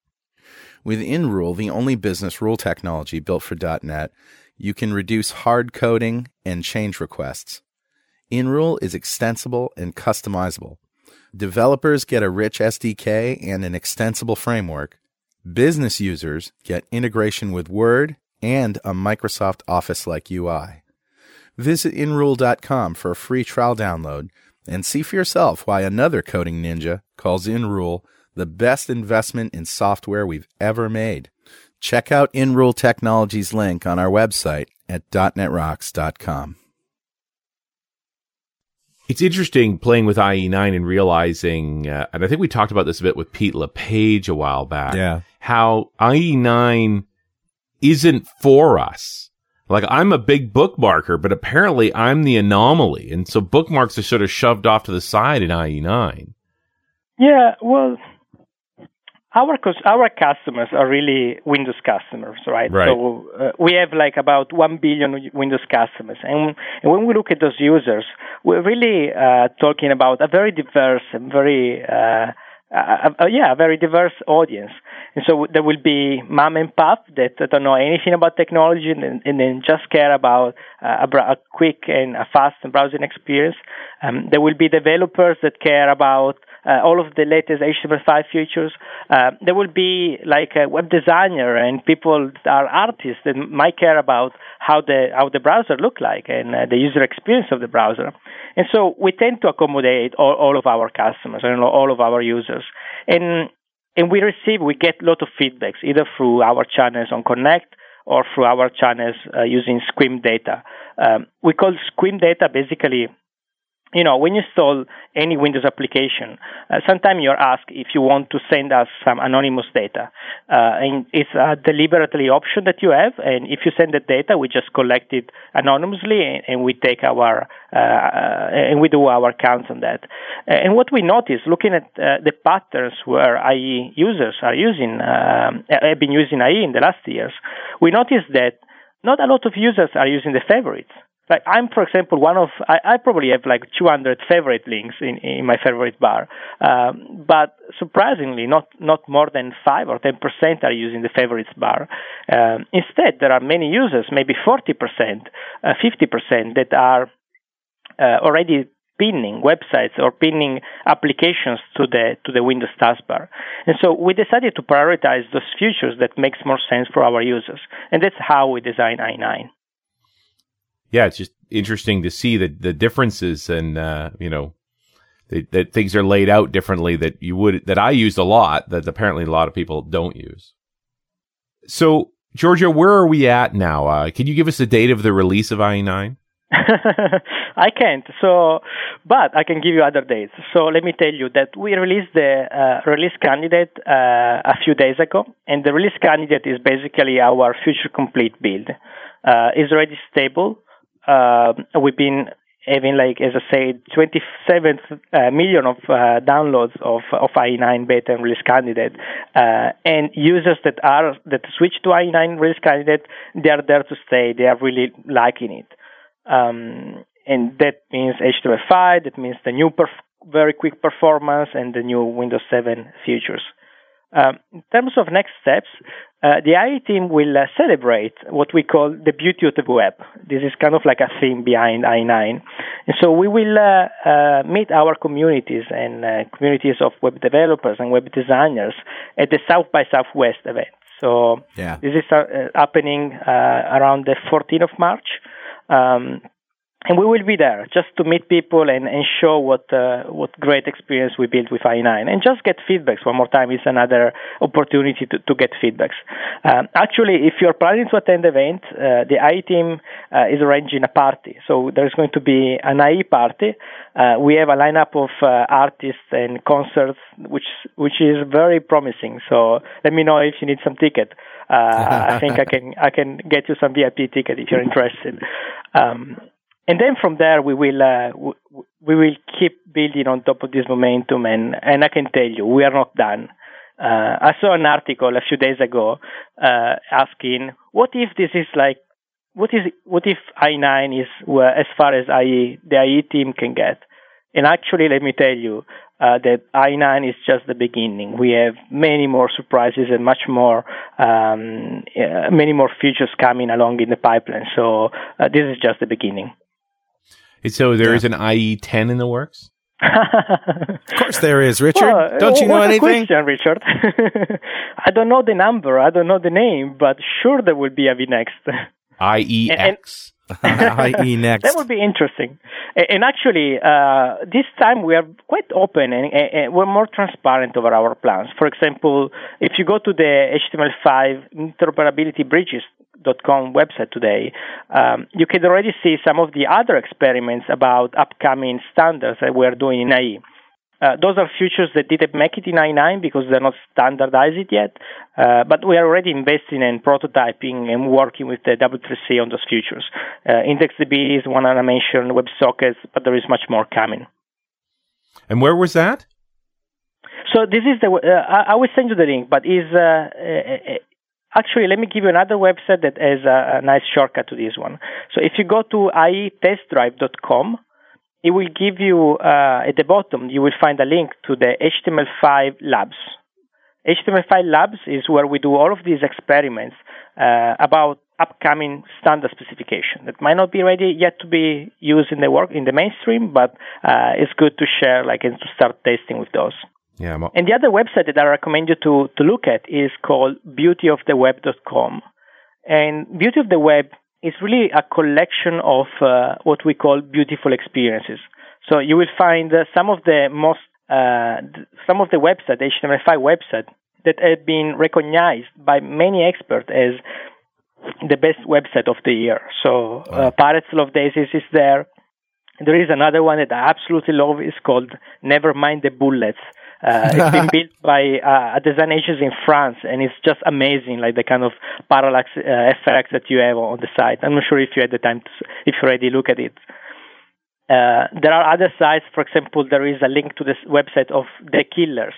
With InRule, the only business rule technology built for .NET, you can reduce hard coding and change requests. InRule is extensible and customizable. Developers get a rich SDK and an extensible framework. Business users get integration with Word and a Microsoft Office like UI. Visit inrule.com for a free trial download and see for yourself why another coding ninja calls InRule the best investment in software we've ever made. Check out InRule Technologies link on our website at .netrocks.com. It's interesting playing with IE9 and realizing, uh, and I think we talked about this a bit with Pete LePage a while back. Yeah. How IE9 isn't for us. Like I'm a big bookmarker, but apparently I'm the anomaly. And so bookmarks are sort of shoved off to the side in IE9. Yeah, well, our our customers are really Windows customers, right? right. So uh, we have like about one billion Windows customers, and, and when we look at those users, we're really uh, talking about a very diverse and very uh, uh, uh, yeah, a very diverse audience. And so there will be mom and pop that don't know anything about technology and, and then just care about uh, a, a, quick and a fast browsing experience. Um, there will be developers that care about uh, all of the latest HTML5 features. Uh, there will be like a web designer and people that are artists that might care about how the how the browser look like and uh, the user experience of the browser. And so we tend to accommodate all, all of our customers and all of our users. And and we receive we get a lot of feedbacks either through our channels on Connect or through our channels uh, using SQM data. Um, we call SQM data basically you know, when you install any Windows application, uh, sometimes you're asked if you want to send us some anonymous data. Uh, and it's a deliberately option that you have. And if you send the data, we just collect it anonymously and, and we take our, uh, uh and we do our counts on that. And what we notice, looking at uh, the patterns where IE users are using, um, have been using IE in the last years, we notice that not a lot of users are using the favorites. Like I'm, for example, one of I, I probably have like 200 favorite links in, in my favorite bar, um, but surprisingly, not not more than five or 10 percent are using the favorites bar. Um, instead, there are many users, maybe 40 percent, uh, 50 percent, that are uh, already pinning websites or pinning applications to the to the Windows taskbar. And so we decided to prioritize those features that makes more sense for our users, and that's how we design IE9 yeah, it's just interesting to see the the differences and uh, you know that, that things are laid out differently that you would that I used a lot that apparently a lot of people don't use. So, Giorgio, where are we at now? Uh, can you give us the date of the release of IE9? I can't. So, but I can give you other dates. So let me tell you that we released the uh, release candidate uh, a few days ago, and the release candidate is basically our future complete build. Uh, it's already stable uh, we've been having like as I said, 27 uh, million of uh, downloads of of IE9 beta and release candidate, uh, and users that are that switch to IE9 release candidate, they are there to stay. They are really liking it, um, and that means HTML5. That means the new perf- very quick performance and the new Windows 7 features. Um, in terms of next steps, uh, the IE team will uh, celebrate what we call the beauty of the web. This is kind of like a theme behind IE9. And so we will uh, uh meet our communities and uh, communities of web developers and web designers at the South by Southwest event. So yeah. this is uh, happening around the 14th of March. Um, and we will be there just to meet people and, and show what uh, what great experience we built with IE9 and just get feedbacks one more time is another opportunity to, to get feedbacks. Um, actually, if you're planning to attend the event, uh, the IE team uh, is arranging a party. So there's going to be an IE party. Uh, we have a lineup of uh, artists and concerts, which which is very promising. So let me know if you need some ticket. Uh, I think I can I can get you some VIP ticket if you're interested. Um, and then from there we will uh, we will keep building on top of this momentum and and I can tell you we are not done. Uh, I saw an article a few days ago uh, asking what if this is like what is what if IE9 is as far as IE the IE team can get. And actually, let me tell you uh, that IE9 is just the beginning. We have many more surprises and much more, um, uh, many more features coming along in the pipeline. So uh, this is just the beginning. So there yeah. is an IE 10 in the works? of course there is, Richard. Well, don't you know anything? question, Richard. I don't know the number, I don't know the name, but sure there will be a V next. IEX. IE next. That would be interesting. And actually, uh, this time we are quite open and, and, we're more transparent over our plans. For example, if you go to the HTML5 interoperability bridges com website today, um, you can already see some of the other experiments about upcoming standards that we're doing in IE. Uh, those are features that didn't make it in IE9 because they're not standardized yet, uh, but we are already investing in prototyping and working with the W3C on those features. Uh, IndexedDB is one I mentioned, WebSockets, but there is much more coming. And where was that? So this is the. Uh, I, I will send you the link, but is uh, uh, Actually, let me give you another website that has a, a nice shortcut to this one. So if you go to ietestdrive.com, it will give you uh, at the bottom you will find a link to the HTML5 labs. HTML5 labs is where we do all of these experiments uh, about upcoming standard specification that might not be ready yet to be used in the work in the mainstream, but uh, it's good to share, like, and to start testing with those. Yeah, and the other website that I recommend you to, to look at is called beautyoftheweb.com. And Beauty of the Web is really a collection of uh, what we call beautiful experiences. So you will find uh, some of the most, uh, some of the websites, HTML5 website, that have been recognized by many experts as the best website of the year. So uh, Pirates Love Daisies is there. There is another one that I absolutely love. It's called Never Mind the Bullets. Uh, it's been built by uh, a design agency in France, and it's just amazing, like the kind of parallax uh, effects that you have on the site. I'm not sure if you had the time to, if you already look at it. Uh, there are other sites. For example, there is a link to the website of The Killers.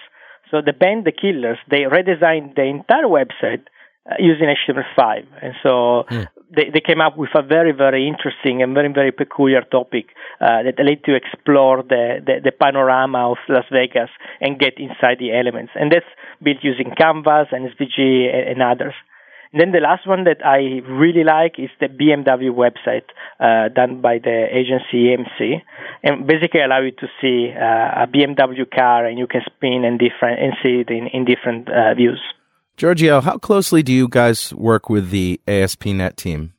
So the band The Killers, they redesigned the entire website uh, using HTML5. And so mm. They, they came up with a very, very interesting and very, very peculiar topic uh, that led to explore the, the, the, panorama of Las Vegas and get inside the elements. And that's built using Canvas and SVG and, and others. And then the last one that I really like is the BMW website uh, done by the agency EMC, and basically allow you to see uh, a BMW car and you can spin and different and see it in, in different uh, views. Giorgio, how closely do you guys work with the ASP.NET team?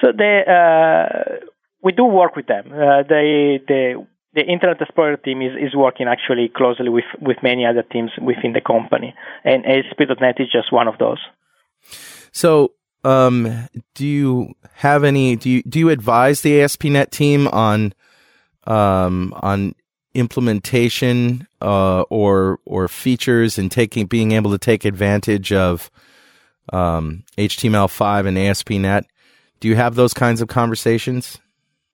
So they, uh, we do work with them. Uh, they, the the Internet Explorer team is, is working actually closely with, with many other teams within the company, and ASP.NET is just one of those. So, um, do you have any? Do you do you advise the ASP.NET team on um, on implementation uh, or or features and taking being able to take advantage of um, HTML5 and ASP.NET. Do you have those kinds of conversations?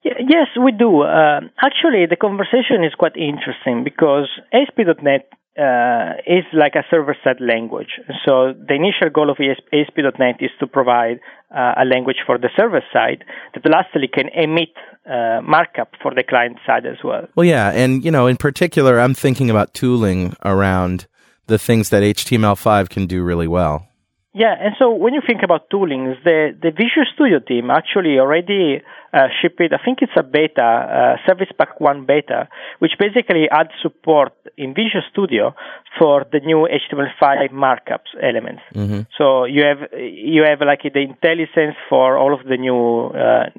Yes, we do. Uh, actually, the conversation is quite interesting because ASP.NET uh, is like a server-side language. So the initial goal of ASP.NET is to provide uh, a language for the server side that lastly can emit uh, markup for the client side as well. Well, yeah, and you know, in particular, I'm thinking about tooling around the things that HTML5 can do really well. Yeah, and so when you think about toolings, the, the Visual Studio team actually already uh, shipped, I think it's a beta, uh, Service Pack 1 beta, which basically adds support in Visual Studio for the new HTML5 markups elements. Mm-hmm. So you have, you have like the IntelliSense for all of the new uh,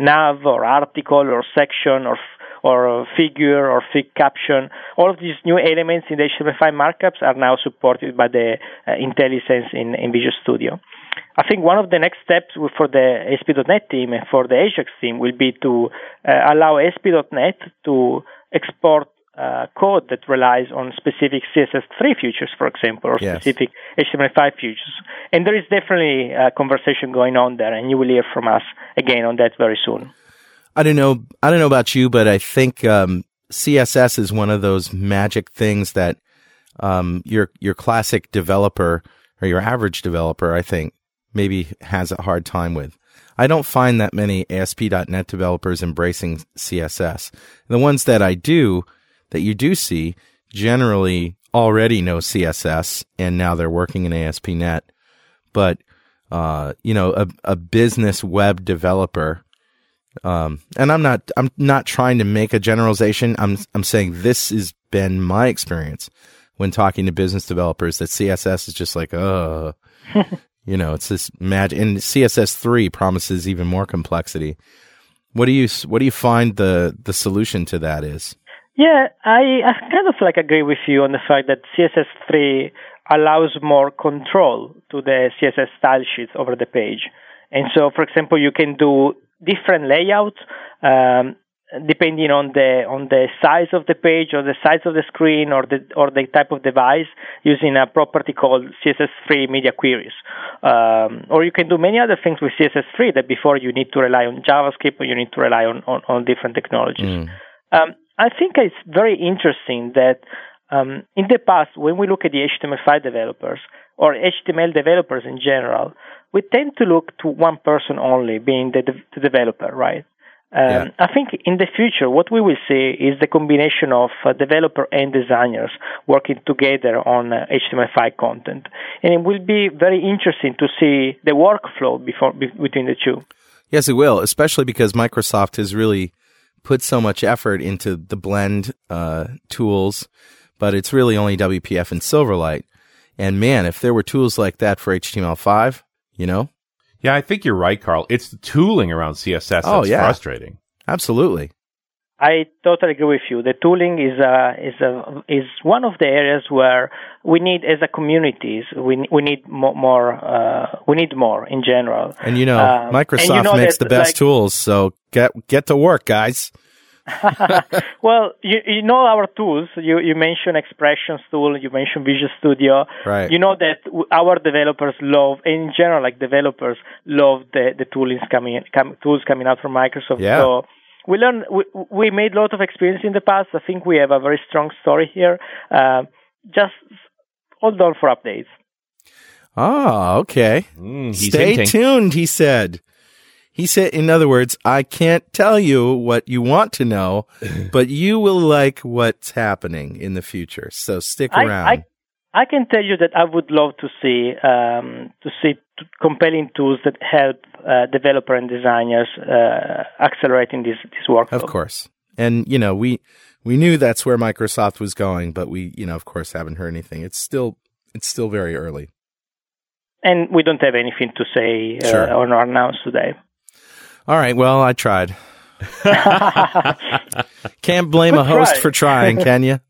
nav or article or section or or figure or fig caption. All of these new elements in the HTML5 markups are now supported by the uh, IntelliSense in, in Visual Studio. I think one of the next steps for the ASP.NET team and for the Ajax team will be to uh, allow ASP.NET to export uh, code that relies on specific CSS3 features, for example, or yes. specific HTML5 features. And there is definitely a conversation going on there, and you will hear from us again on that very soon. I don't know. I don't know about you, but I think um, CSS is one of those magic things that um, your your classic developer or your average developer, I think, maybe has a hard time with. I don't find that many ASP.NET developers embracing CSS. The ones that I do, that you do see, generally already know CSS and now they're working in ASP.NET. But, uh, you know, a, a business web developer um, and I'm not, I'm not trying to make a generalization. I'm, I'm saying this has been my experience when talking to business developers that CSS is just like, uh, you know, it's this magic. And CSS three promises even more complexity. What do you, what do you find the, the solution to that is? Yeah, I, I kind of like agree with you on the fact that CSS three allows more control to the CSS style sheets over the page. And so, for example, you can do different layouts um, depending on the on the size of the page or the size of the screen or the or the type of device using a property called CSS3 media queries. Um, or you can do many other things with CSS3 that before you need to rely on JavaScript or you need to rely on on, on different technologies. Mm. Um, I think it's very interesting that um, in the past, when we look at the HTML5 developers or HTML developers in general, we tend to look to one person only, being the, the developer, right? Um, yeah. I think in the future, what we will see is the combination of uh, developer and designers working together on uh, HTML5 content, and it will be very interesting to see the workflow before, be, between the two. Yes, it will, especially because Microsoft has really put so much effort into the blend uh, tools, but it's really only WPF and Silverlight. And man, if there were tools like that for HTML5, you know? Yeah, I think you're right, Carl. It's the tooling around CSS oh, that's yeah. frustrating. Absolutely. I totally agree with you. The tooling is a, is a, is one of the areas where we need, as a communities, we we need more, more uh, we need more in general. And you know, um, Microsoft you know makes the best like, tools, so get get to work, guys. well, you, you know our tools. You you mentioned Expressions tool. You mentioned Visual Studio. Right. You know that our developers love, in general, like developers love the the tools coming com, tools coming out from Microsoft. Yeah. So we learned we, we made a lot of experience in the past. I think we have a very strong story here. Uh, just hold on for updates. Oh, okay. Mm, Stay hinting. tuned, he said. He said, in other words, I can't tell you what you want to know, but you will like what's happening in the future. So stick around. I, I can tell you that I would love to see um, to see t- compelling tools that help uh, developer and designers uh, accelerating this this work. Of course, and you know we we knew that's where Microsoft was going, but we you know of course haven't heard anything. It's still it's still very early, and we don't have anything to say uh, sure. or announce today. All right. Well, I tried. Can't blame Good a host try. for trying, can you?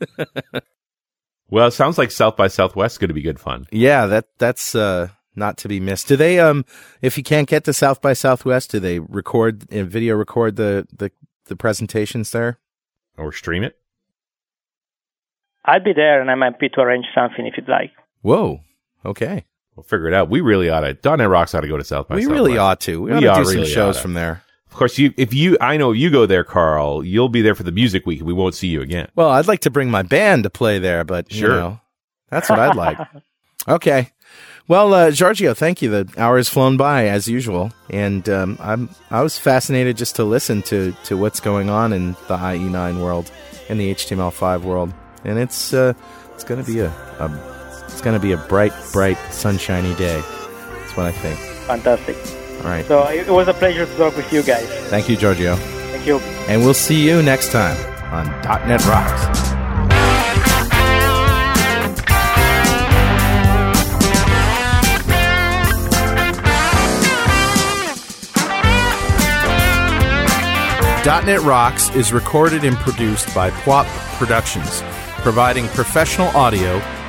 well, it sounds like South by Southwest is going to be good fun. Yeah, that that's uh, not to be missed. Do they um if you can't get to South by Southwest, do they record uh, video record the the the presentations there or stream it? I'll be there and I'm happy to arrange something if you'd like. Whoa. Okay. We'll figure it out. We really ought to. .NET Rocks ought to go to South by We Southwest. really ought to. We, we ought to do some really shows from there. Of course, you if you I know you go there, Carl. You'll be there for the music week. We won't see you again. Well, I'd like to bring my band to play there, but sure, you know, that's what I'd like. okay. Well, uh, Giorgio, thank you. The hour has flown by as usual, and um, I'm I was fascinated just to listen to to what's going on in the IE9 world and the HTML5 world, and it's uh, It's going to be a, a it's going to be a bright, bright, sunshiny day. That's what I think. Fantastic. All right. So it was a pleasure to talk with you guys. Thank you, Giorgio. Thank you. And we'll see you next time on .NET Rocks. .NET Rocks is recorded and produced by PWOP Productions, providing professional audio,